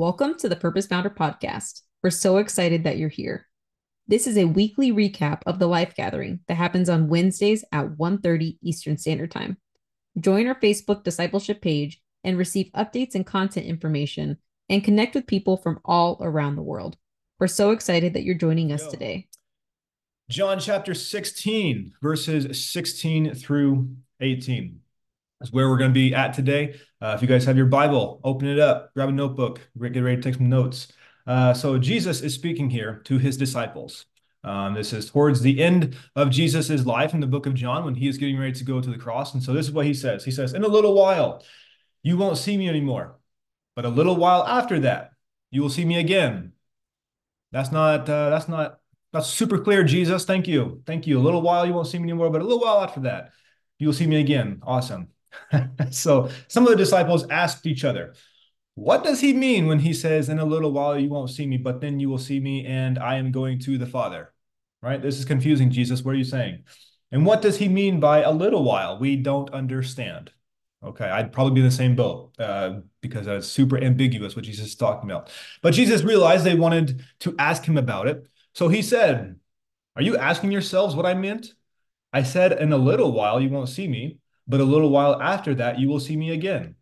Welcome to the Purpose Founder podcast. We're so excited that you're here. This is a weekly recap of the life gathering that happens on Wednesdays at 1:30 Eastern Standard Time. Join our Facebook discipleship page and receive updates and content information and connect with people from all around the world. We're so excited that you're joining us today. John chapter 16, verses 16 through 18 is where we're going to be at today. Uh, if you guys have your Bible, open it up, grab a notebook, get ready to take some notes. Uh, so, Jesus is speaking here to his disciples. Um, this is towards the end of Jesus's life in the book of John when he is getting ready to go to the cross. And so, this is what he says He says, In a little while, you won't see me anymore, but a little while after that, you will see me again. That's not, uh, that's not that's super clear, Jesus. Thank you. Thank you. A little while you won't see me anymore, but a little while after that, you'll see me again. Awesome. so some of the disciples asked each other, What does he mean when he says, In a little while you won't see me, but then you will see me, and I am going to the Father? Right? This is confusing, Jesus. What are you saying? And what does he mean by a little while? We don't understand. Okay, I'd probably be in the same boat uh, because it's super ambiguous what Jesus is talking about. But Jesus realized they wanted to ask him about it. So he said, Are you asking yourselves what I meant? I said, In a little while you won't see me, but a little while after that you will see me again.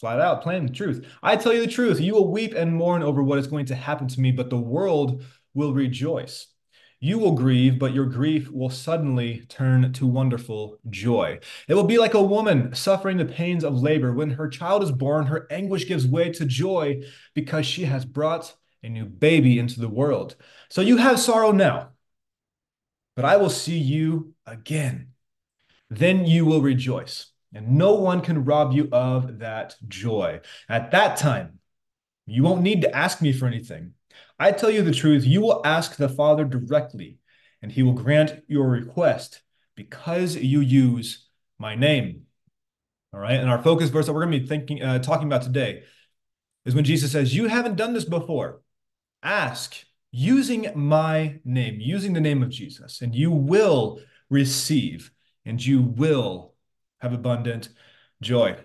Flat out, plain truth. I tell you the truth, you will weep and mourn over what is going to happen to me, but the world will rejoice. You will grieve, but your grief will suddenly turn to wonderful joy. It will be like a woman suffering the pains of labor. When her child is born, her anguish gives way to joy because she has brought a new baby into the world. So you have sorrow now, but I will see you again. Then you will rejoice, and no one can rob you of that joy. At that time, you won't need to ask me for anything. I tell you the truth, you will ask the Father directly, and he will grant your request because you use my name. All right, and our focus verse that we're going to be thinking, uh, talking about today is when Jesus says, "You haven't done this before. Ask using my name, using the name of Jesus, and you will receive, and you will have abundant joy."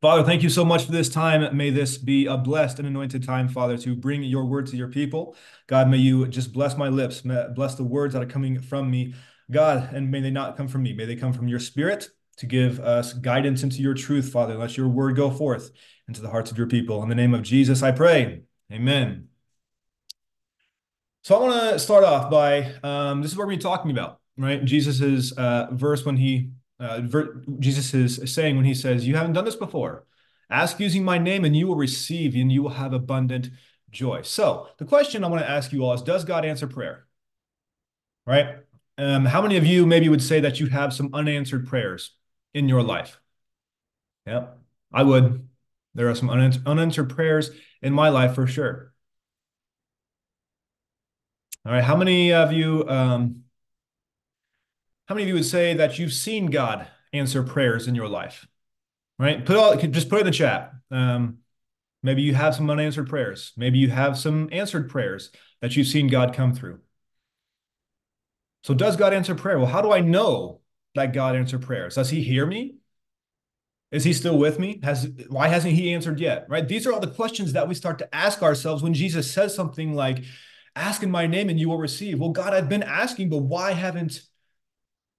Father, thank you so much for this time. May this be a blessed and anointed time, Father, to bring your word to your people. God, may you just bless my lips, bless the words that are coming from me. God, and may they not come from me. May they come from your spirit to give us guidance into your truth, Father. Let your word go forth into the hearts of your people. In the name of Jesus, I pray. Amen. So I want to start off by um, this is what we're talking about, right? Jesus's uh, verse when he uh, ver- Jesus is saying when he says, "You haven't done this before. Ask using my name, and you will receive, and you will have abundant joy." So the question I want to ask you all is: Does God answer prayer? Right? Um, how many of you maybe would say that you have some unanswered prayers in your life? Yeah, I would. There are some unanswered, unanswered prayers in my life for sure. All right, how many of you, um, how many of you would say that you've seen God answer prayers in your life? Right? Put all just put it in the chat. Um, maybe you have some unanswered prayers. Maybe you have some answered prayers that you've seen God come through. So does God answer prayer? Well, how do I know that God answered prayers? Does he hear me? Is he still with me? Has why hasn't he answered yet? Right? These are all the questions that we start to ask ourselves when Jesus says something like, ask in my name and you will receive. Well, God, I've been asking, but why haven't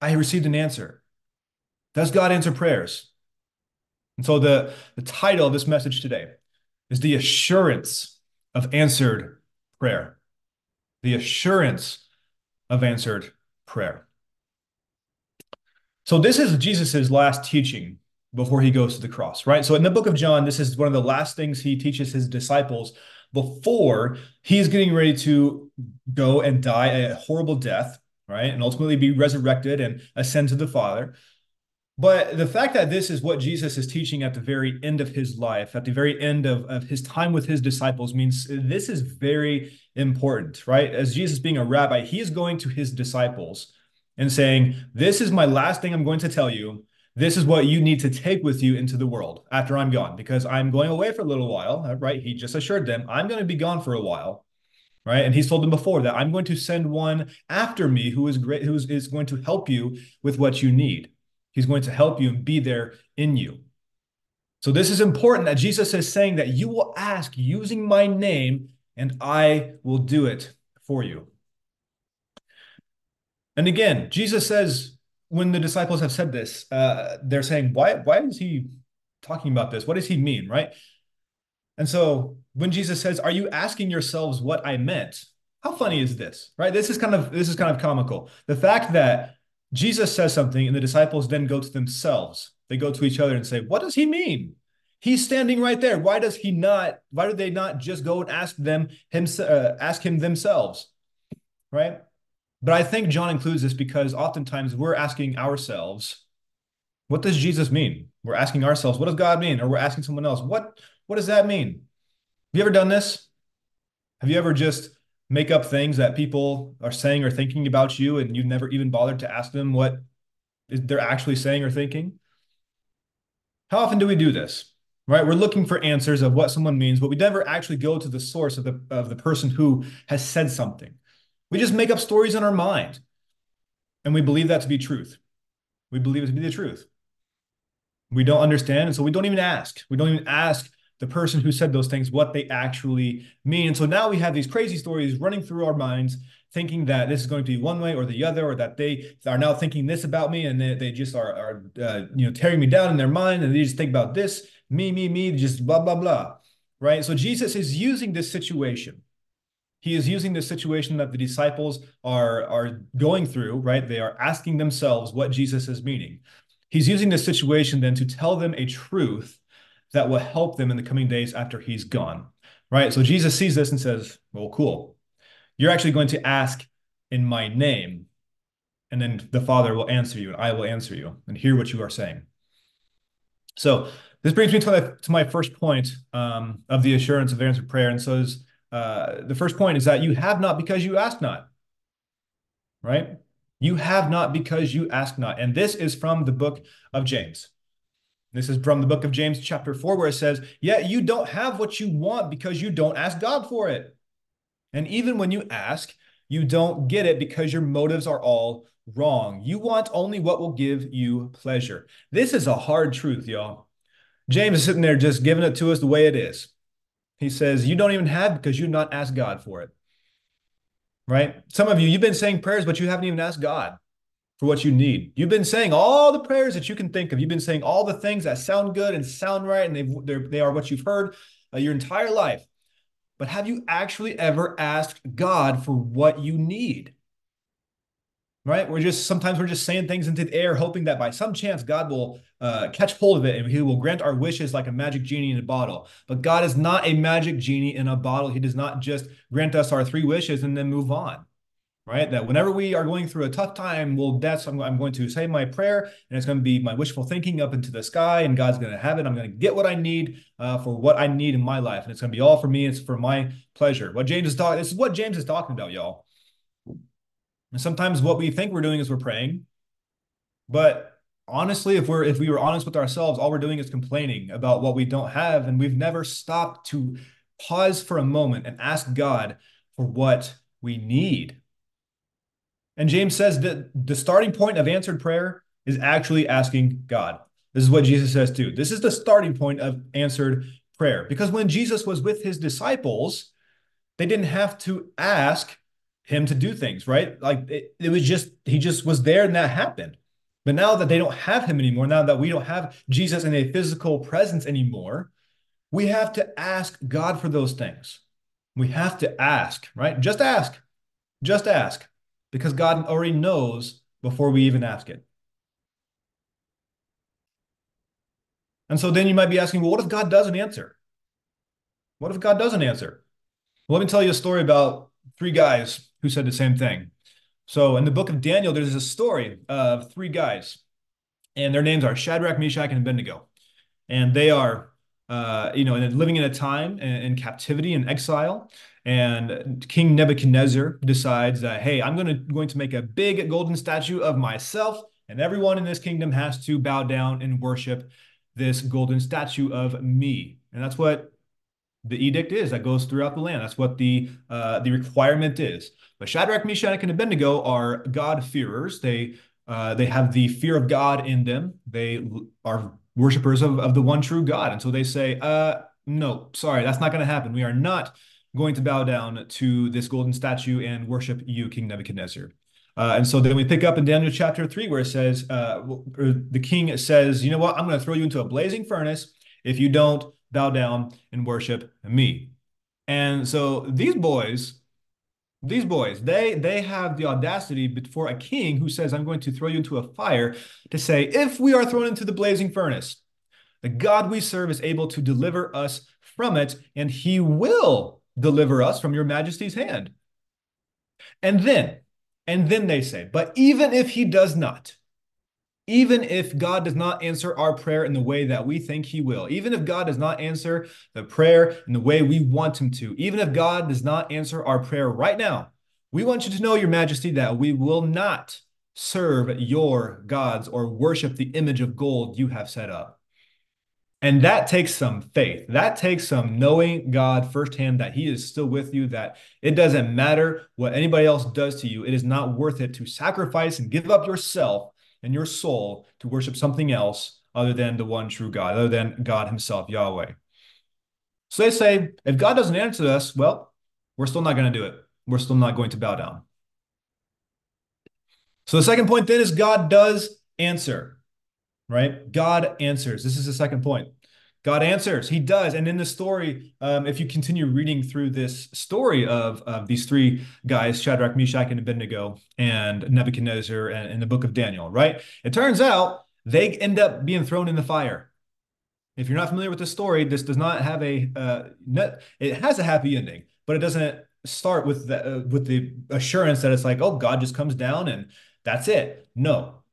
I received an answer? Does God answer prayers? And so the, the title of this message today is the assurance of answered prayer. The assurance of answered prayer. So this is Jesus's last teaching before he goes to the cross, right? So in the book of John, this is one of the last things he teaches his disciples before he's getting ready to go and die a horrible death, right? And ultimately be resurrected and ascend to the Father. But the fact that this is what Jesus is teaching at the very end of his life, at the very end of, of his time with his disciples, means this is very important, right? As Jesus being a rabbi, he is going to his disciples and saying, This is my last thing I'm going to tell you. This is what you need to take with you into the world after I'm gone, because I'm going away for a little while, uh, right? He just assured them, I'm going to be gone for a while right? And he's told them before that I'm going to send one after me who is great, who is, is going to help you with what you need. He's going to help you and be there in you. So this is important that Jesus is saying that you will ask using my name and I will do it for you. And again, Jesus says when the disciples have said this, uh, they're saying, why, why is he talking about this? What does he mean, right? And so when Jesus says, "Are you asking yourselves what I meant?" How funny is this, right? This is kind of this is kind of comical. The fact that Jesus says something and the disciples then go to themselves. They go to each other and say, "What does he mean?" He's standing right there. Why does he not? Why do they not just go and ask them him uh, ask him themselves, right? But I think John includes this because oftentimes we're asking ourselves, what does Jesus mean? We're asking ourselves, what does God mean? Or we're asking someone else, what, what does that mean? Have you ever done this? Have you ever just make up things that people are saying or thinking about you and you've never even bothered to ask them what they're actually saying or thinking? How often do we do this? Right? We're looking for answers of what someone means, but we never actually go to the source of the of the person who has said something. We just make up stories in our mind. And we believe that to be truth. We believe it to be the truth. We don't understand. And so we don't even ask. We don't even ask the person who said those things what they actually mean. And so now we have these crazy stories running through our minds, thinking that this is going to be one way or the other, or that they are now thinking this about me and they, they just are, are uh, you know, tearing me down in their mind and they just think about this, me, me, me, just blah, blah, blah. Right. So Jesus is using this situation. He is using the situation that the disciples are, are going through, right? They are asking themselves what Jesus is meaning. He's using this situation then to tell them a truth that will help them in the coming days after he's gone. Right. So Jesus sees this and says, Well, cool. You're actually going to ask in my name. And then the Father will answer you, and I will answer you and hear what you are saying. So this brings me to my, to my first point um, of the assurance of answered prayer. And so is, uh, the first point is that you have not because you ask not. Right? You have not because you ask not. And this is from the book of James. This is from the book of James, chapter 4, where it says, Yeah, you don't have what you want because you don't ask God for it. And even when you ask, you don't get it because your motives are all wrong. You want only what will give you pleasure. This is a hard truth, y'all. James is sitting there just giving it to us the way it is. He says, You don't even have because you've not ask God for it right? Some of you, you've been saying prayers, but you haven't even asked God for what you need. You've been saying all the prayers that you can think of. You've been saying all the things that sound good and sound right, and they they are what you've heard uh, your entire life. But have you actually ever asked God for what you need? Right? We're just sometimes we're just saying things into the air, hoping that by some chance God will uh, catch hold of it and He will grant our wishes like a magic genie in a bottle. But God is not a magic genie in a bottle. He does not just grant us our three wishes and then move on right? That whenever we are going through a tough time, well, that's I'm, I'm going to say my prayer, and it's going to be my wishful thinking up into the sky, and God's going to have it. I'm going to get what I need uh, for what I need in my life, and it's going to be all for me. It's for my pleasure. What James is talking. This is what James is talking about, y'all. And sometimes what we think we're doing is we're praying, but honestly, if we're if we were honest with ourselves, all we're doing is complaining about what we don't have, and we've never stopped to pause for a moment and ask God for what we need and James says that the starting point of answered prayer is actually asking God. This is what Jesus says too. This is the starting point of answered prayer. Because when Jesus was with his disciples, they didn't have to ask him to do things, right? Like it, it was just, he just was there and that happened. But now that they don't have him anymore, now that we don't have Jesus in a physical presence anymore, we have to ask God for those things. We have to ask, right? Just ask. Just ask because God already knows before we even ask it. And so then you might be asking, well, what if God doesn't answer? What if God doesn't answer? Well, let me tell you a story about three guys who said the same thing. So in the book of Daniel, there's a story of three guys, and their names are Shadrach, Meshach, and Abednego. And they are, uh, you know, living in a time in, in captivity and exile. And King Nebuchadnezzar decides that, hey, I'm going to going to make a big golden statue of myself, and everyone in this kingdom has to bow down and worship this golden statue of me. And that's what the edict is that goes throughout the land. That's what the uh, the requirement is. But Shadrach, Meshach, and Abednego are God-fearers. They uh, they have the fear of God in them. They are worshipers of, of the one true God. And so they say, uh, no, sorry, that's not going to happen. We are not going to bow down to this golden statue and worship you, King Nebuchadnezzar. Uh, and so then we pick up in Daniel chapter three, where it says, uh, the king says, you know what? I'm going to throw you into a blazing furnace if you don't bow down and worship me. And so these boys, these boys, they they have the audacity before a king who says, I'm going to throw you into a fire to say, if we are thrown into the blazing furnace, the God we serve is able to deliver us from it, and he will deliver us from your majesty's hand. And then, and then they say, but even if he does not, even if God does not answer our prayer in the way that we think he will, even if God does not answer the prayer in the way we want him to, even if God does not answer our prayer right now, we want you to know, Your Majesty, that we will not serve your gods or worship the image of gold you have set up. And that takes some faith. That takes some knowing God firsthand that He is still with you, that it doesn't matter what anybody else does to you. It is not worth it to sacrifice and give up yourself and your soul to worship something else other than the one true God, other than God Himself, Yahweh. So they say, if God doesn't answer us, well, we're still not going to do it. We're still not going to bow down. So the second point then is God does answer, right? God answers. This is the second point. God answers. He does. And in the story, um, if you continue reading through this story of, these three guys, Shadrach, Meshach, and Abednego, and Nebuchadnezzar, and in the book of Daniel, right? It turns out they end up being thrown in the fire. If you're not familiar with the story, this does not have a, uh, net, it has a happy ending, but it doesn't start with the, uh, with the assurance that it's like, oh, God just comes down and that's it. No,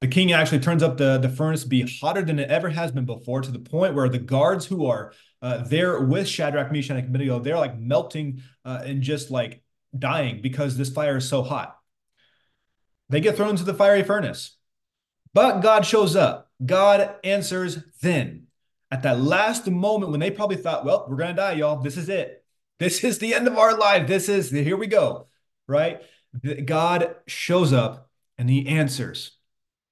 the king actually turns up the, the furnace to be hotter than it ever has been before, to the point where the guards who are uh, there with Shadrach, Meshach, and Abednego, they're like melting uh, and just like dying because this fire is so hot. They get thrown into the fiery furnace. But God shows up. God answers then. At that last moment when they probably thought, well, we're going to die, y'all. This is it. This is the end of our life. This is, here we go. Right? God shows up and he answers.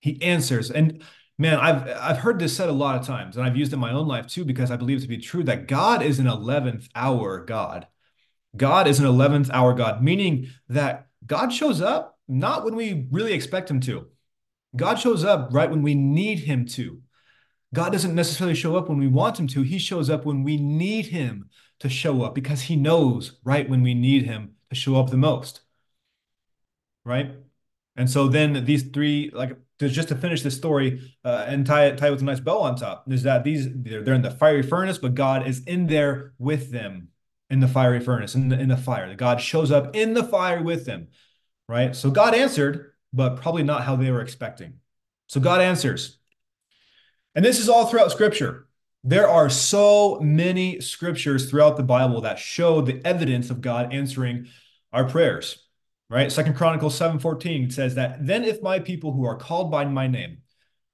He answers. And man, I've I've heard this said a lot of times, and I've used it in my own life too, because I believe it to be true that God is an 11th hour God. God is an 11th hour God, meaning that God shows up not when we really expect him to. God shows up right when we need him to. God doesn't necessarily show up when we want him to. He shows up when we need him to show up because he knows right when we need him to show up the most. Right? And so then these three, like just to finish this story uh, and tie it tie it with a nice bow on top, is that these they're, they're in the fiery furnace, but God is in there with them in the fiery furnace, in the in the fire. God shows up in the fire with them, right? So God answered, but probably not how they were expecting. So God answers. And this is all throughout scripture. There are so many scriptures throughout the Bible that show the evidence of God answering our prayers right? Second Chronicles 7:14 says that then if my people who are called by my name,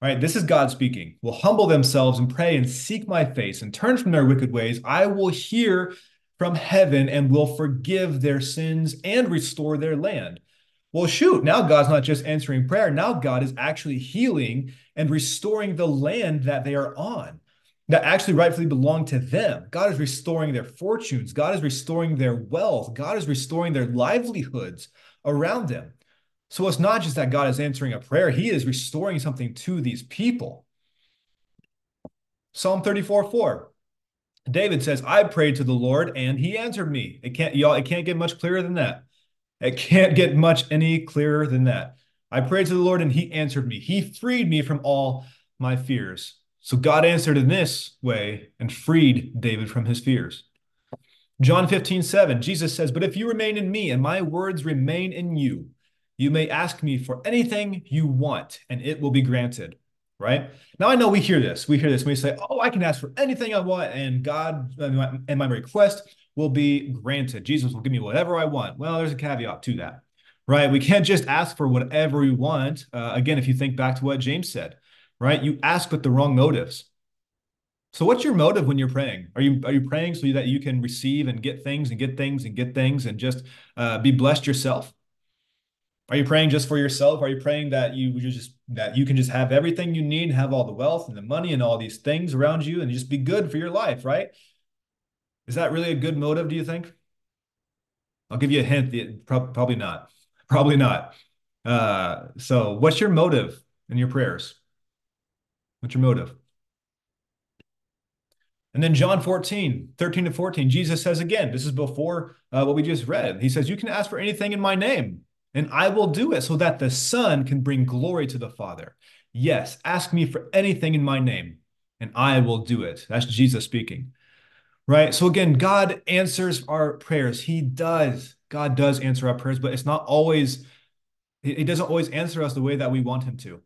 right? This is God speaking, will humble themselves and pray and seek my face and turn from their wicked ways, I will hear from heaven and will forgive their sins and restore their land. Well, shoot, now God's not just answering prayer. Now God is actually healing and restoring the land that they are on that actually rightfully belong to them. God is restoring their fortunes. God is restoring their wealth. God is restoring their livelihoods around them. So it's not just that God is answering a prayer, He is restoring something to these people. Psalm 34 4. David says, I prayed to the Lord and he answered me. It can't, y'all, it can't get much clearer than that. It can't get much any clearer than that. I prayed to the Lord and he answered me. He freed me from all my fears. So God answered in this way and freed David from his fears. John 15, 7, Jesus says, But if you remain in me and my words remain in you, you may ask me for anything you want and it will be granted. Right now, I know we hear this. We hear this. We say, Oh, I can ask for anything I want and God and my request will be granted. Jesus will give me whatever I want. Well, there's a caveat to that, right? We can't just ask for whatever we want. Uh, again, if you think back to what James said, right? You ask with the wrong motives. So what's your motive when you're praying? Are you are you praying so that you can receive and get things and get things and get things and just uh, be blessed yourself? Are you praying just for yourself? Are you praying that you just that you can just have everything you need, have all the wealth and the money and all these things around you and just be good for your life, right? Is that really a good motive, do you think? I'll give you a hint. Probably not. Probably not. Uh, so what's your motive in your prayers? What's your motive? And then John 14, 13 to 14, Jesus says again, this is before uh, what we just read. He says, You can ask for anything in my name, and I will do it so that the Son can bring glory to the Father. Yes, ask me for anything in my name, and I will do it. That's Jesus speaking. Right? So again, God answers our prayers. He does. God does answer our prayers, but it's not always, He doesn't always answer us the way that we want Him to.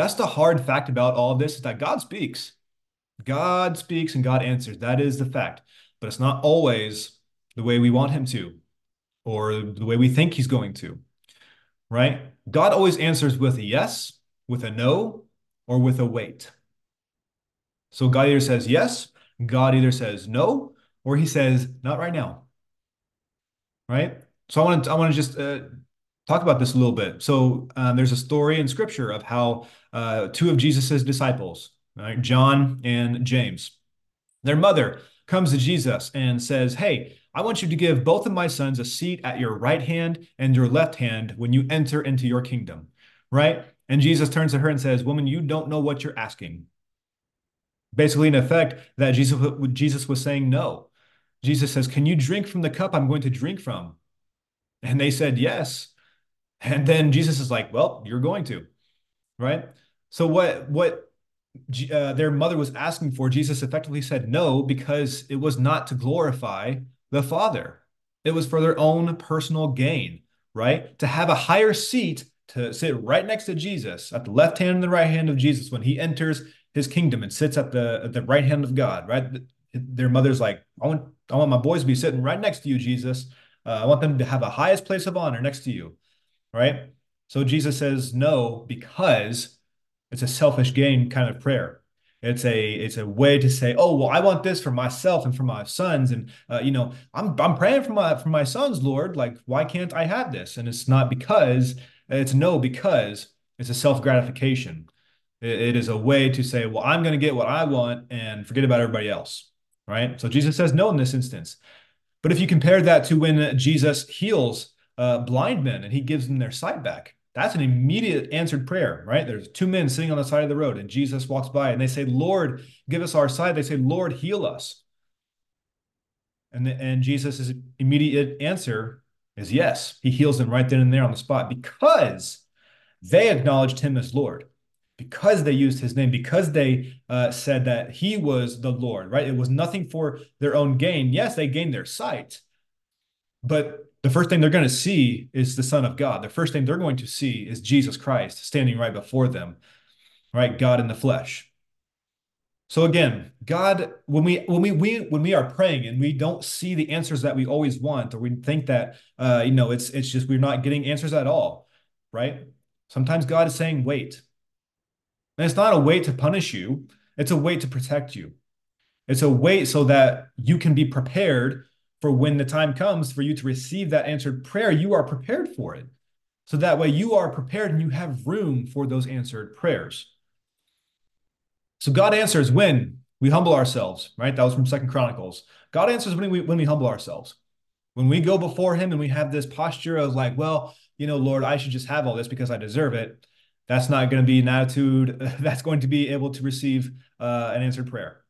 That's the hard fact about all of this is that God speaks. God speaks and God answers. That is the fact. But it's not always the way we want him to or the way we think he's going to, right? God always answers with a yes, with a no, or with a wait. So God either says yes, God either says no, or he says not right now. Right? So I want to I want to just uh, talk about this a little bit. So um, there's a story in scripture of how uh, two of Jesus's disciples, right? John and James. Their mother comes to Jesus and says, Hey, I want you to give both of my sons a seat at your right hand and your left hand when you enter into your kingdom, right? And Jesus turns to her and says, Woman, you don't know what you're asking. Basically, in effect, that Jesus, Jesus was saying no. Jesus says, Can you drink from the cup I'm going to drink from? And they said, Yes. And then Jesus is like, Well, you're going to, right? So, what, what uh, their mother was asking for, Jesus effectively said no because it was not to glorify the Father. It was for their own personal gain, right? To have a higher seat to sit right next to Jesus at the left hand and the right hand of Jesus when he enters his kingdom and sits at the at the right hand of God, right? Their mother's like, I want I want my boys to be sitting right next to you, Jesus. Uh, I want them to have the highest place of honor next to you, right? So Jesus says no because it's a selfish gain kind of prayer. It's a it's a way to say, oh well, I want this for myself and for my sons, and uh, you know, I'm I'm praying for my for my sons, Lord. Like, why can't I have this? And it's not because it's no because it's a self gratification. It, it is a way to say, well, I'm going to get what I want and forget about everybody else, right? So Jesus says no in this instance. But if you compare that to when Jesus heals uh, blind men and he gives them their sight back, that's an immediate answered prayer, right? There's two men sitting on the side of the road, and Jesus walks by and they say, Lord, give us our sight. They say, Lord, heal us. And, the, and Jesus' immediate answer is yes. He heals them right then and there on the spot because they acknowledged him as Lord, because they used his name, because they uh, said that he was the Lord, right? It was nothing for their own gain. Yes, they gained their sight, but the first thing they're going to see is the Son of God. The first thing they're going to see is Jesus Christ standing right before them, right? God in the flesh. So again, God, when we when we, we when we are praying and we don't see the answers that we always want, or we think that uh, you know it's it's just we're not getting answers at all, right? Sometimes God is saying, wait. And it's not a way to punish you, it's a way to protect you. It's a way so that you can be prepared for when the time comes for you to receive that answered prayer, you are prepared for it. So that way you are prepared and you have room for those answered prayers. So God answers when we humble ourselves, right? That was from Second Chronicles. God answers when we when we humble ourselves. When we go before him and we have this posture of like, well, you know, Lord, I should just have all this because I deserve it. That's not going to be an attitude that's going to be able to receive uh, an answered prayer,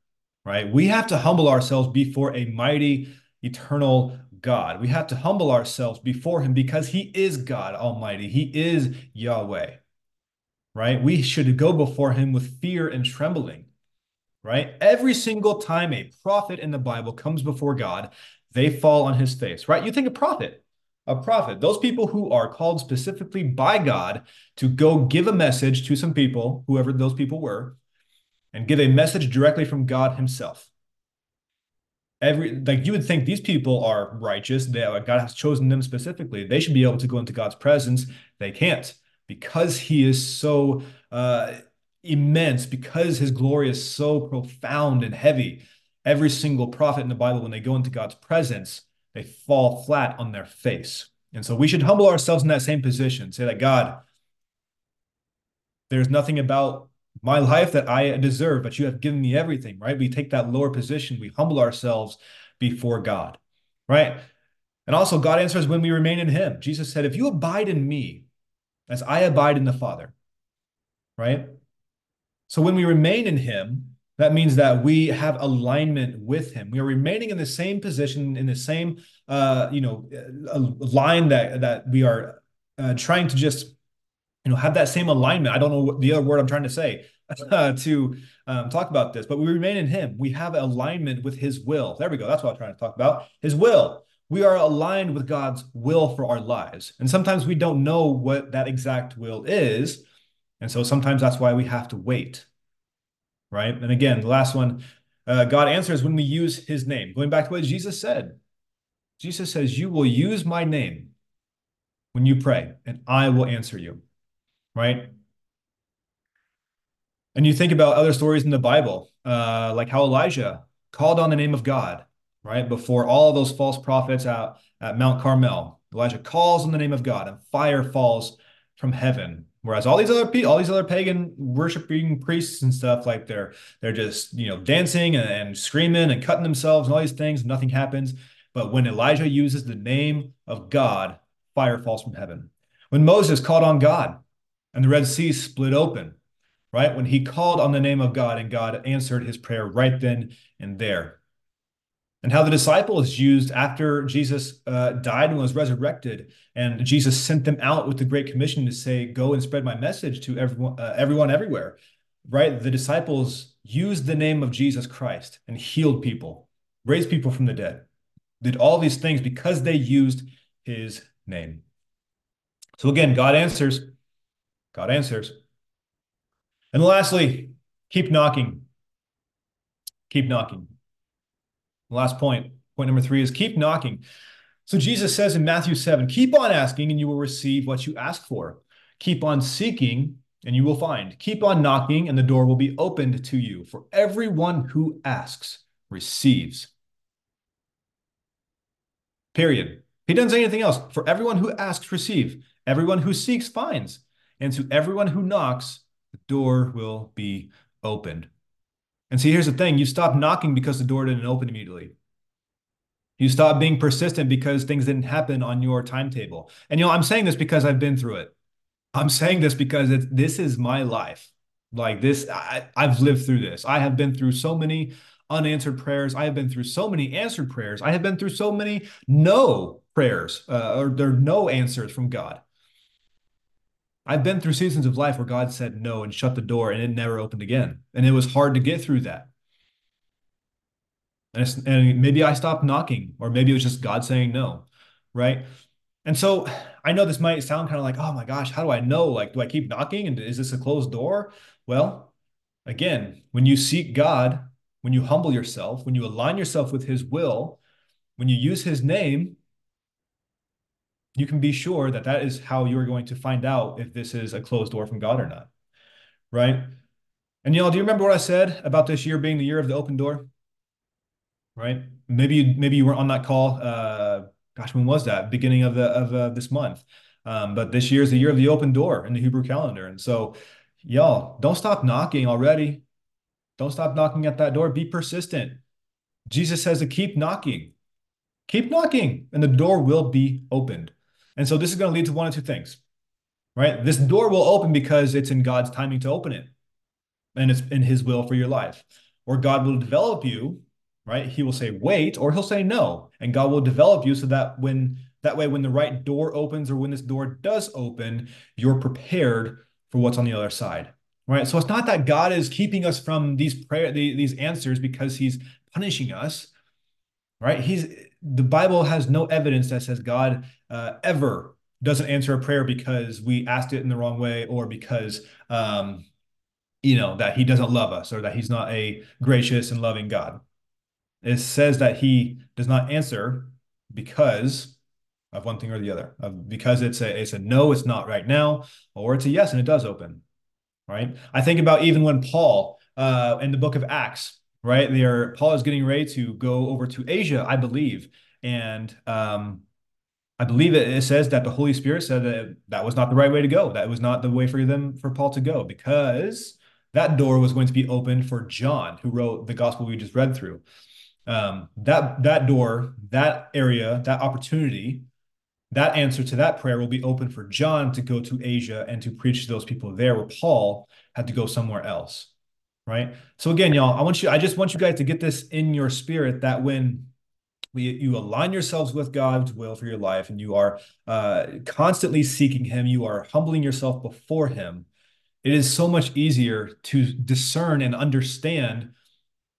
right? We have to humble ourselves before a mighty eternal God. We have to humble ourselves before him because he is God Almighty. He is Yahweh, right? We should go before him with fear and trembling, right? Every single time a prophet in the Bible comes before God, they fall on his face, right? You think a prophet, a prophet, those people who are called specifically by God to go give a message to some people, whoever those people were, and give a message directly from God himself every like you would think these people are righteous. They like god has chosen them specifically. They should be able to go into god's presence. They can't because he is so uh immense because his glory is so profound and heavy. Every single prophet in the bible when they go into god's presence they fall flat on their face. And so we should humble ourselves in that same position. Say that god There's nothing about my life that I deserve, but you have given me everything, right? We take that lower position, we humble ourselves before God, right? And also, God answers when we remain in Him. Jesus said, If you abide in me, as I abide in the Father, right? So when we remain in Him, that means that we have alignment with Him. We are remaining in the same position, in the same, uh, you know, line that that we are uh, trying to just you know have that same alignment. I don't know what the other word i'm trying to say uh, to um, talk about this but we remain in him. We have alignment with his will. There we go. That's what i'm trying to talk about. His will. We are aligned with god's will for our lives. And sometimes we don't know what that exact will is. And so sometimes that's why we have to wait right? And again the last one uh, god answers when we use his name. Going back to what jesus said. Jesus says you will use my name when you pray and i will answer you right? And you think about other stories in the Bible, uh, like how Elijah called on the name of God, right? Before all those false prophets out at Mount Carmel, Elijah calls on the name of God and fire falls from heaven. Whereas all these other all these other pagan worshiping priests and stuff, like they're they're just you know dancing and, and screaming and cutting themselves and all these things, nothing happens. But when Elijah uses the name of God, fire falls from heaven. When Moses called on God, and the Red Sea split open, right? When he called on the name of God and God answered his prayer right then and there. And how the disciples used after Jesus uh, died and was resurrected, and Jesus sent them out with the Great Commission to say, "Go and spread my message to everyone, uh, everyone everywhere." Right? The disciples used the name of Jesus Christ and healed people, raised people from the dead, did all these things because they used His name. So again, God answers God answers. And lastly, keep knocking. Keep knocking. Last point, point number three is keep knocking. So Jesus says in Matthew 7 keep on asking and you will receive what you ask for. Keep on seeking and you will find. Keep on knocking and the door will be opened to you. For everyone who asks receives. Period. He doesn't say anything else. For everyone who asks, receive. Everyone who seeks finds. And to everyone who knocks, the door will be opened. And see, here's the thing you stop knocking because the door didn't open immediately. You stop being persistent because things didn't happen on your timetable. And you know, I'm saying this because I've been through it. I'm saying this because it's, this is my life. Like this, I, I've lived through this. I have been through so many unanswered prayers. I have been through so many answered prayers. I have been through so many no prayers, uh, or there are no answers from God. I've been through seasons of life where God said no and shut the door and it never opened again. And it was hard to get through that. And, and maybe I stopped knocking, or maybe it was just God saying no, right? And so I know this might sound kind of like, oh my gosh, how do I know? Like, do I keep knocking? And is this a closed door? Well, again, when you seek God, when you humble yourself, when you align yourself with His will, when you use His name, you can be sure that that is how you're going to find out if this is a closed door from God or not. Right. And y'all, do you remember what I said about this year being the year of the open door? Right. Maybe you, maybe you weren't on that call. Uh, gosh, when was that? Beginning of the of uh, this month. Um, but this year is the year of the open door in the Hebrew calendar, and so y'all don't stop knocking already. Don't stop knocking at that door. Be persistent. Jesus says to keep knocking, keep knocking, and the door will be opened. And so this is going to lead to one of two things, right? This door will open because it's in God's timing to open it and it's in his will for your life. Or God will develop you, right? He will say wait or he'll say no. And God will develop you so that when that way when the right door opens or when this door does open, you're prepared for what's on the other side. Right? So it's not that God is keeping us from these prayer these answers because he's punishing us. Right? He's the Bible has no evidence that says God uh, ever doesn't answer a prayer because we asked it in the wrong way or because um, you know that he doesn't love us or that he's not a gracious and loving God. It says that he does not answer because of one thing or the other. Of because it's a it's a no, it's not right now, or it's a yes and it does open. Right. I think about even when Paul uh, in the book of Acts right? They are Paul is getting ready to go over to Asia, I believe, and um, I believe it, it says that the Holy Spirit said that that was not the right way to go. That was not the way for them for Paul to go because that door was going to be open for John, who wrote the gospel we just read through. Um, that that door, that area, that opportunity, that answer to that prayer will be open for John to go to Asia and to preach to those people there, where Paul had to go somewhere else. Right. So again, y'all, I want you, I just want you guys to get this in your spirit that when we, you align yourselves with God's will for your life and you are uh, constantly seeking Him, you are humbling yourself before Him, it is so much easier to discern and understand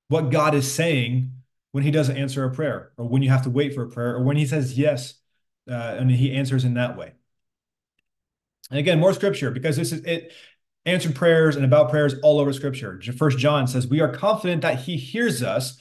what God is saying when He doesn't answer a prayer, or when you have to wait for a prayer, or when He says yes uh, and He answers in that way. And again, more scripture because this is it. Answered prayers and about prayers all over scripture. First John says, We are confident that he hears us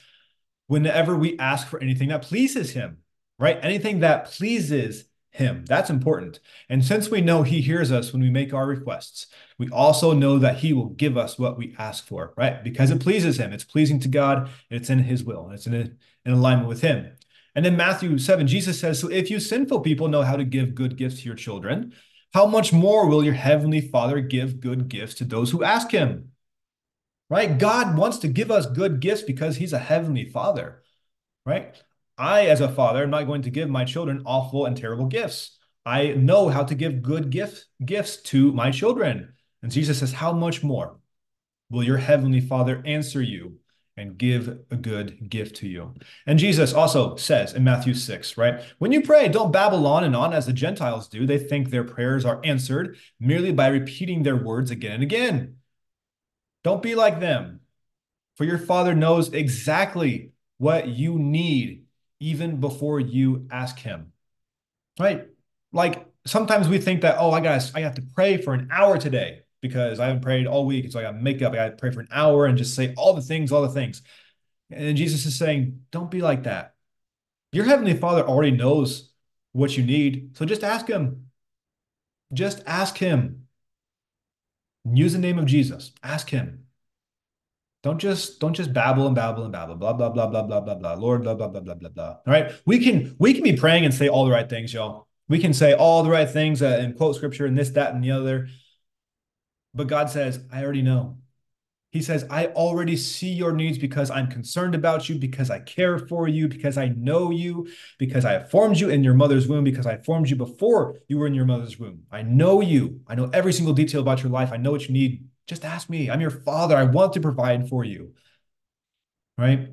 whenever we ask for anything that pleases him, right? Anything that pleases him. That's important. And since we know he hears us when we make our requests, we also know that he will give us what we ask for, right? Because it pleases him. It's pleasing to God. It's in his will. It's in, in alignment with him. And then Matthew 7, Jesus says, So if you sinful people know how to give good gifts to your children, how much more will your heavenly Father give good gifts to those who ask him? right? God wants to give us good gifts because he's a heavenly father, right? I, as a father, am not going to give my children awful and terrible gifts. I know how to give good gifts gifts to my children. And Jesus says, How much more will your heavenly father answer you and give a good gift to you? And Jesus also says in Matthew 6, right? When you pray, don't babble on and on as the Gentiles do. They think their prayers are answered merely by repeating their words again and again. Don't be like them, for your Father knows exactly what you need even before you ask Him. Right? Like sometimes we think that, oh, I got I have to pray for an hour today because I haven't prayed all week. So I got to make up. I got to pray for an hour and just say all the things, all the things. And Jesus is saying, don't be like that. Your Heavenly Father already knows what you need. So just ask Him. Just ask Him. Use the name of Jesus. Ask him. Don't just don't just babble and babble and babble, blah, blah, blah, blah, blah, blah, blah, Lord, blah, blah, blah, blah, blah, blah. All right. We can we can be praying and say all the right things, y'all. We can say all the right things uh, and quote scripture and this, that, and the other. But God says, I already know. He says, I already see your needs because I'm concerned about you, because I care for you, because I know you, because I have formed you in your mother's womb, because I formed you before you were in your mother's womb. I know you. I know every single detail about your life. I know what you need. Just ask me. I'm your father. I want to provide for you. Right?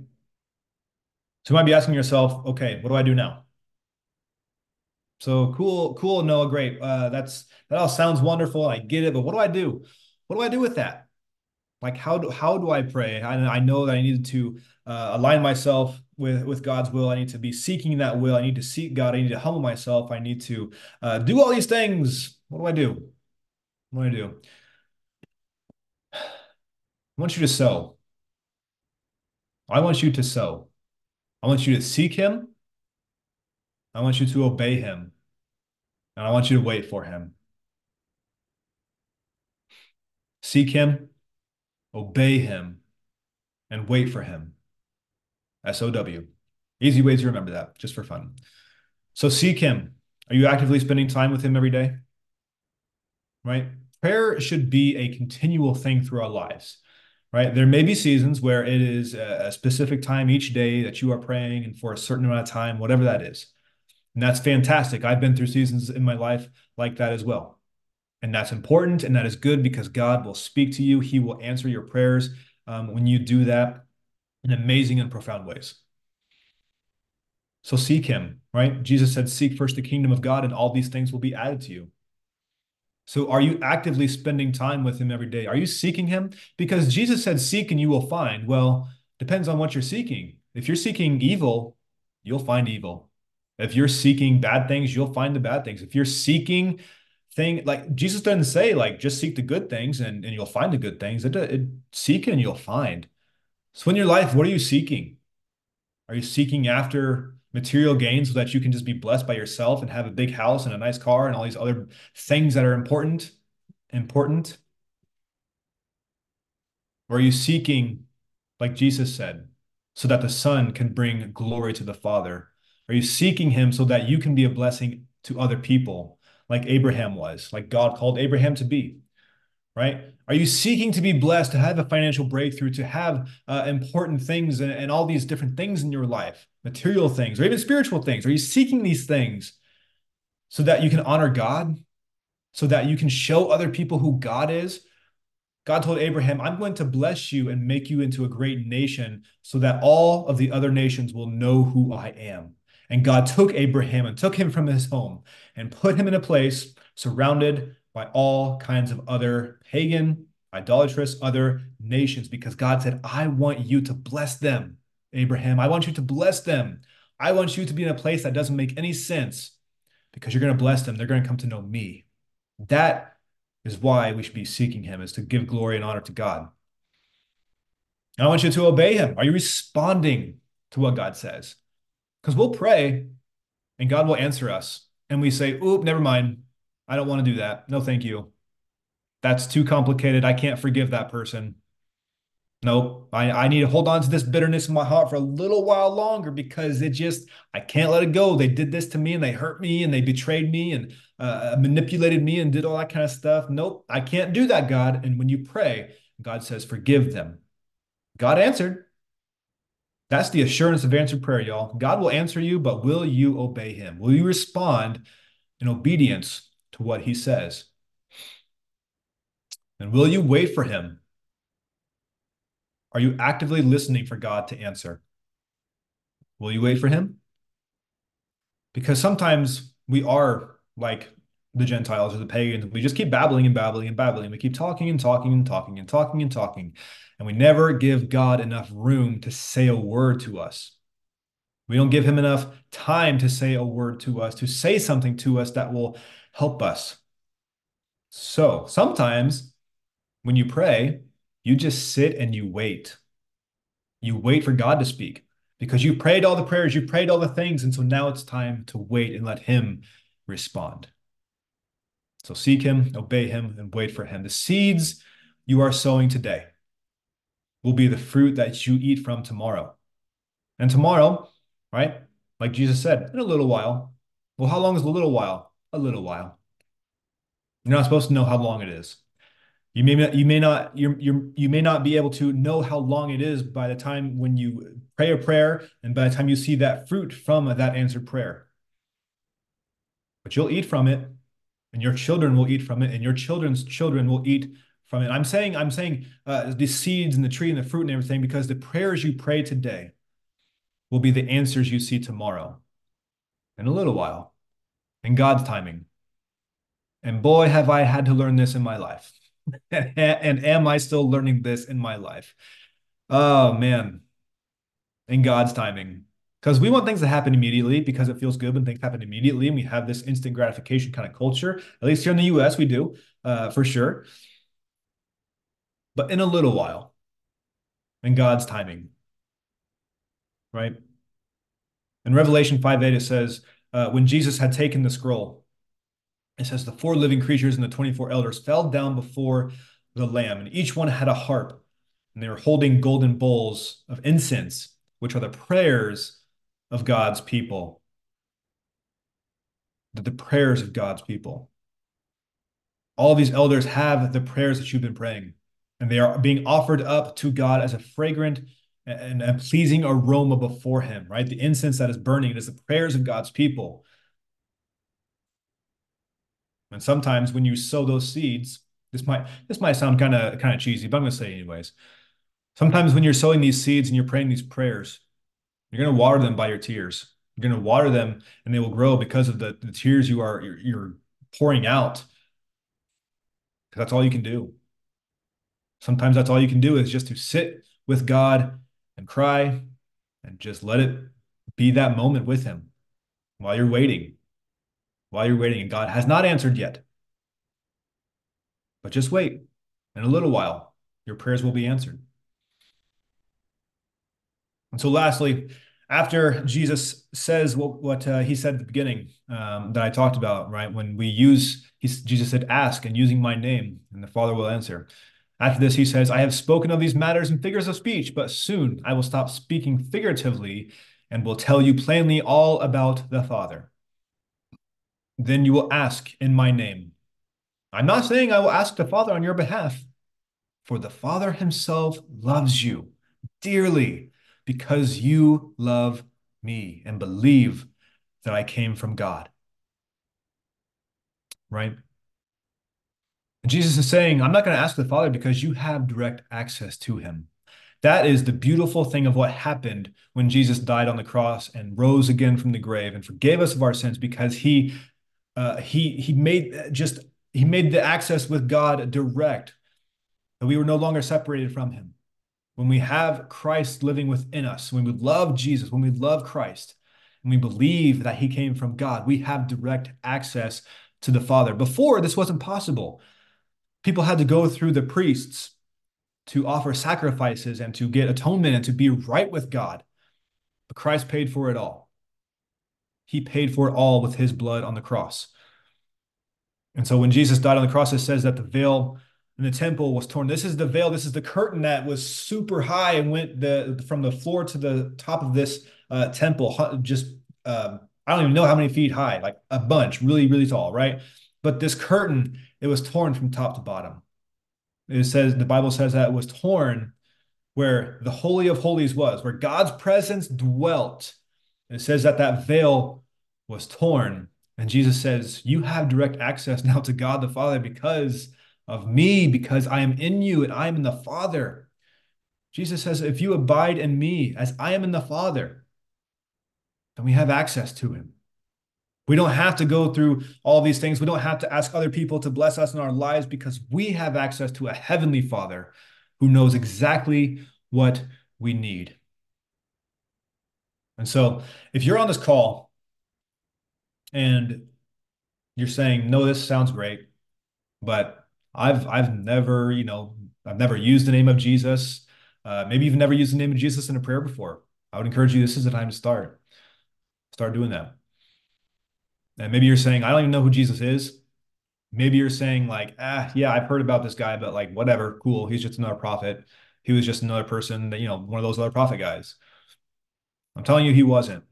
So you might be asking yourself, okay, what do I do now? So cool, cool, Noah, great. Uh, that's that all sounds wonderful. I get it, but what do I do? What do I do with that? Like how do how do I pray? I, I know that I need to uh, align myself with with God's will. I need to be seeking that will. I need to seek God. I need to humble myself. I need to uh, do all these things. What do I do? What do I do? I want you to sow. I want you to sow. I want you to seek Him. I want you to obey Him. And I want you to wait for Him. Seek Him obey him, and wait for him. S O W. Easy way to remember that, just for fun. So seek him. Are you actively spending time with him every day? Right? Prayer should be a continual thing through our lives, right? There may be seasons where it is a specific time each day that you are praying and for a certain amount of time, whatever that is. And that's fantastic. I've been through seasons in my life like that as well. And that's important and that is good because God will speak to you. He will answer your prayers um, when you do that in amazing and profound ways. So seek him, right? Jesus said, Seek first the kingdom of God, and all these things will be added to you. So are you actively spending time with him every day? Are you seeking him? Because Jesus said, Seek and you will find. Well, depends on what you're seeking. If you're seeking evil, you'll find evil. If you're seeking bad things, you'll find the bad things. If you're seeking thing like jesus doesn't say like just seek the good things and, and you'll find the good things. It, it seek and you'll find. So in your life what are you seeking? Are you seeking after material gains so that you can just be blessed by yourself and have a big house and a nice car and all these other things that are important important? Or are you seeking like jesus said so that the son can bring glory to the father are you seeking him so that you can be a blessing to other people like Abraham was, like God called Abraham to be? Right? Are you seeking to be blessed, to have a financial breakthrough, to have uh, important things and, and all these different things in your life, material things, or even spiritual things? Are you seeking these things so that you can honor God, so that you can show other people who God is? God told Abraham, I'm going to bless you and make you into a great nation so that all of the other nations will know who I am. And God took Abraham and took him from his home and put him in a place surrounded by all kinds of other pagan, idolatrous other nations because God said, I want you to bless them, Abraham. I want you to bless them. I want you to be in a place that doesn't make any sense because you're going to bless them. They're going to come to know me. That is why we should be seeking him, is to give glory and honor to God. And I want you to obey him. Are you responding to what God says? Because we'll pray and God will answer us. And we say, oop, never mind. I don't want to do that. No, thank you. That's too complicated. I can't forgive that person. Nope. I, I need to hold on to this bitterness in my heart for a little while longer because it just, I can't let it go. They did this to me and they hurt me and they betrayed me and uh, manipulated me and did all that kind of stuff. Nope. I can't do that, God. And when you pray, God says, forgive them. God answered. That's the assurance of answered prayer, y'all. God will answer you, but will you obey him? Will you respond in obedience to what he says? And will you wait for him? Are you actively listening for God to answer? Will you wait for him? Because sometimes we are like the Gentiles or the pagans. We just keep babbling and babbling and babbling. We keep talking and talking and talking and talking and talking. And we never give God enough room to say a word to us. We don't give him enough time to say a word to us, to say something to us that will help us. So sometimes when you pray, you just sit and you wait. You wait for God to speak because you prayed all the prayers, you prayed all the things. And so now it's time to wait and let him respond. So seek him, obey him, and wait for him. The seeds you are sowing today will be the fruit that you eat from tomorrow. And tomorrow, right? Like Jesus said, in a little while. Well, how long is a little while? A little while. You're not supposed to know how long it is. You may not, you may not you you you may not be able to know how long it is by the time when you pray a prayer and by the time you see that fruit from that answered prayer. But you'll eat from it, and your children will eat from it, and your children's children will eat from it. I'm saying I'm saying uh, the seeds and the tree and the fruit and everything because the prayers you pray today will be the answers you see tomorrow, in a little while, in God's timing. And boy, have I had to learn this in my life. and am I still learning this in my life? Oh man, in God's timing. Because we want things to happen immediately because it feels good when things happen immediately. And we have this instant gratification kind of culture. At least here in the US, we do, uh, for sure. But in a little while, in God's timing, right? In Revelation 5 8, it says, uh, when Jesus had taken the scroll, it says the four living creatures and the 24 elders fell down before the lamb and each one had a harp and they were holding golden bowls of incense which are the prayers of god's people. The, prayers of god's people. All these elders have the prayers that you've been praying and they are being offered up to god as a fragrant and a pleasing aroma before him right? The incense that is burning is the prayers of god's people. And sometimes when you sow those seeds, this might this might sound kind of kind of cheesy, but I'm going to say anyways. Sometimes when you're sowing these seeds and you're praying these prayers, you're going to water them by your tears. You're going to water them, and they will grow because of the, the tears you are you're, you're pouring out. That's all you can do. Sometimes that's all you can do is just to sit with God and cry and just let it be that moment with Him while you're waiting while you're waiting, and God has not answered yet. But just wait. In a little while, your prayers will be answered. And so, lastly, after Jesus says what, what uh, he said at the beginning um, that I talked about, right? When we use, Jesus said, ask and using my name, and the Father will answer. After this, he says, I have spoken of these matters in figures of speech, but soon I will stop speaking figuratively and will tell you plainly all about the Father. then you will ask in my name. I'm not saying I will ask the Father on your behalf, for the Father himself loves you dearly because you love me and believe that I came from God. Right? And Jesus is saying, I'm not going to ask the Father because you have direct access to him. That is the beautiful thing of what happened when Jesus died on the cross and rose again from the grave and forgave us of our sins because he uh, he he made just he made the access with God direct that we were no longer separated from him. When we have Christ living within us, when we love Jesus, when we love Christ, and we believe that he came from God, we have direct access to the Father. Before, this wasn't possible. People had to go through the priests to offer sacrifices and to get atonement and to be right with God. But Christ paid for it all. He paid for it all with his blood on the cross. And so when Jesus died on the cross, it says that the veil in the temple was torn. This is the veil. This is the curtain that was super high and went the from the floor to the top of this uh, temple. Just uh, I don't even know how many feet high, like a bunch, really, really tall, right? But this curtain, it was torn from top to bottom. It says the Bible says that it was torn where the holy of holies was, where God's presence dwelt. It says that that veil was torn, and Jesus says, "You have direct access now to God the Father because of me, because I am in you and I am in the Father." Jesus says, "If you abide in me, as I am in the Father, then we have access to Him." We don't have to go through all these things. We don't have to ask other people to bless us in our lives because we have access to a heavenly Father who knows exactly what we need. And so, if you're on this call and you're saying, "No, this sounds great, but I've I've never, you know, I've never used the name of Jesus. Uh, maybe you've never used the name of Jesus in a prayer before. I would encourage you. This is the time to start. Start doing that. And maybe you're saying, I don't even know who Jesus is. Maybe you're saying, like, ah, yeah, I've heard about this guy, but like, whatever, cool. He's just another prophet. He was just another person that, you know, one of those other prophet guys. I'm telling you, he wasn't.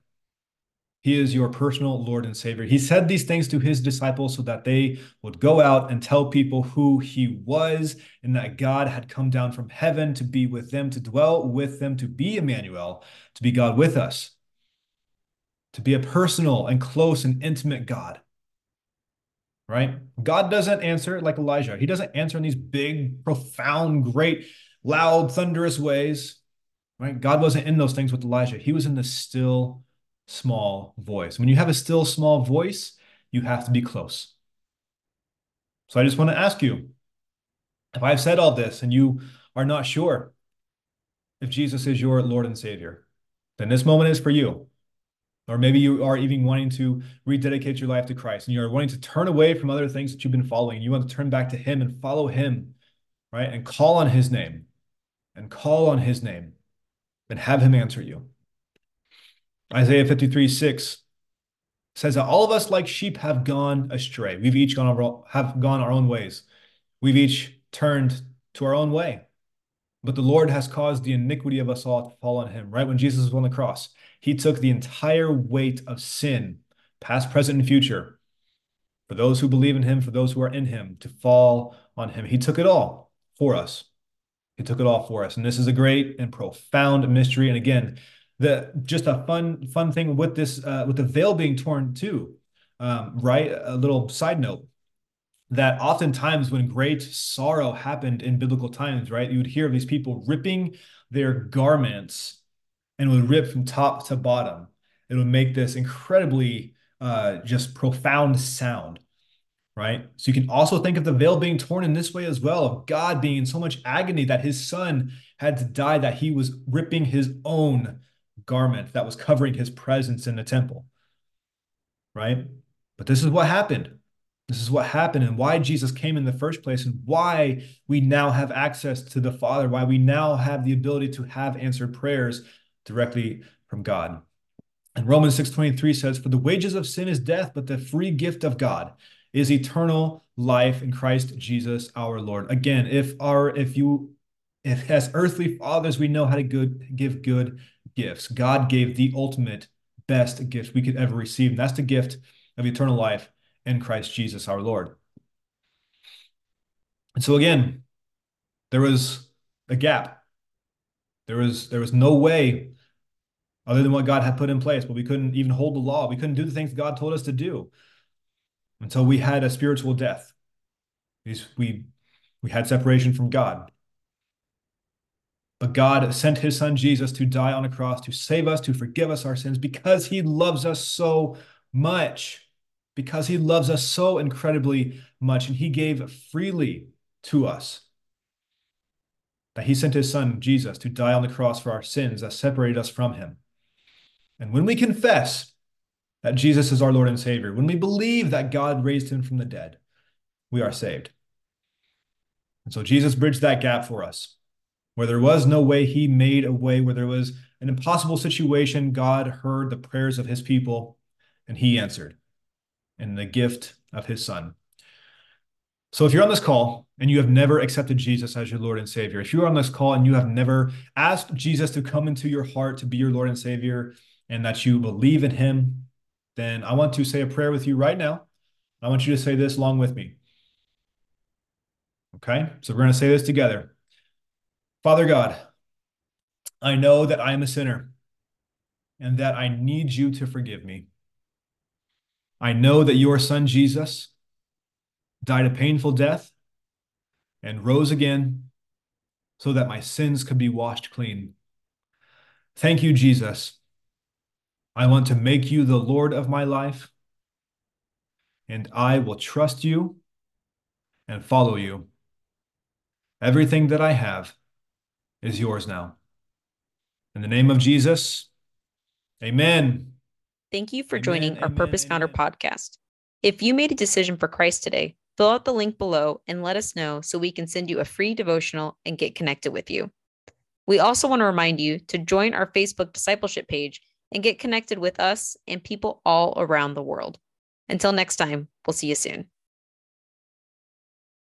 He is your personal Lord and Savior. He said these things to his disciples so that they would go out and tell people who he was and that God had come down from heaven to be with them, to dwell with them, to be Emmanuel, to be God with us to be a personal and close and intimate God. Right? God doesn't answer like Elijah. He doesn't answer in these big, profound, great, loud, thunderous ways. Right? God wasn't in those things with Elijah. He was in the still, small voice. When you have a still, small voice, you have to be close. So I just want to ask you if I've said all this and you are not sure if Jesus is your Lord and Savior, then this moment is for you. Or maybe you are even wanting to rededicate your life to Christ and you're wanting to turn away from other things that you've been following. You want to turn back to Him and follow Him, right? And call on His name and call on His name and have Him answer you. Isaiah 53 6 says that all of us, like sheep, have gone astray. We've each gone our, have gone our own ways. We've each turned to our own way. But the Lord has caused the iniquity of us all to fall on him. Right when Jesus was on the cross, he took the entire weight of sin, past, present, and future, for those who believe in him, for those who are in him, to fall on him. He took it all for us. He took it all for us. And this is a great and profound mystery. And again, the just a fun, fun thing with this, uh, with the veil being torn too. Um, right? A little side note that oftentimes when great sorrow happened in biblical times, right, you would hear of these people ripping their garments and would rip from top to bottom. It would make this incredibly uh, just profound sound, right? So you can also think of the veil being torn in this way as well, of God being in so much agony that his son had to die, that he was ripping his own garment that was covering his presence in the temple, right? But this is what happened this is what happened and why Jesus came in the first place and why we now have access to the Father, why we now have the ability to have answered prayers directly from God. And Romans 6:23 says, "For the wages of sin is death, but the free gift of God is eternal life in Christ Jesus our Lord." Again, if our if you if as earthly fathers we know how to good give good gifts, God gave the ultimate best gift we could ever receive, and that's the gift of eternal life in Christ Jesus our Lord. And so again, there was a gap. There was there was no way other than what God had put in place, but we couldn't even hold the law. We couldn't do the things God told us to do until we had a spiritual death. We we had separation from God. But God sent his son Jesus to die on a cross to save us, to forgive us our sins because he loves us so much. Because he loves us so incredibly much and he gave freely to us. That he sent his son Jesus to die on the cross for our sins that separated us from him. And when we confess that Jesus is our Lord and Savior, when we believe that God raised him from the dead, we are saved. And so Jesus bridged that gap for us. Where there was no way, he made a way. Where there was an impossible situation, God heard the prayers of his people and he answered in the gift of his son. So if you're on this call and you have never accepted Jesus as your Lord and Savior, if you're on this call and you have never asked Jesus to come into your heart to be your Lord and Savior, and that you believe in him, then I want to say a prayer with you right now. I want you to say this along with me. Okay, so we're going to say this together. Father God, I know that I am a sinner and that I need you to forgive me. I know that your son Jesus died a painful death and rose again so that my sins could be washed clean. Thank you, Jesus. I want to make you the Lord of my life, and I will trust you and follow you. Everything that I have is yours now. In the name of Jesus, amen. Thank you for amen, joining amen, our Purpose amen. Founder podcast. If you made a decision for Christ today, fill out the link below and let us know so we can send you a free devotional and get connected with you. We also want to remind you to join our Facebook discipleship page and get connected with us and people all around the world. Until next time, we'll see you soon.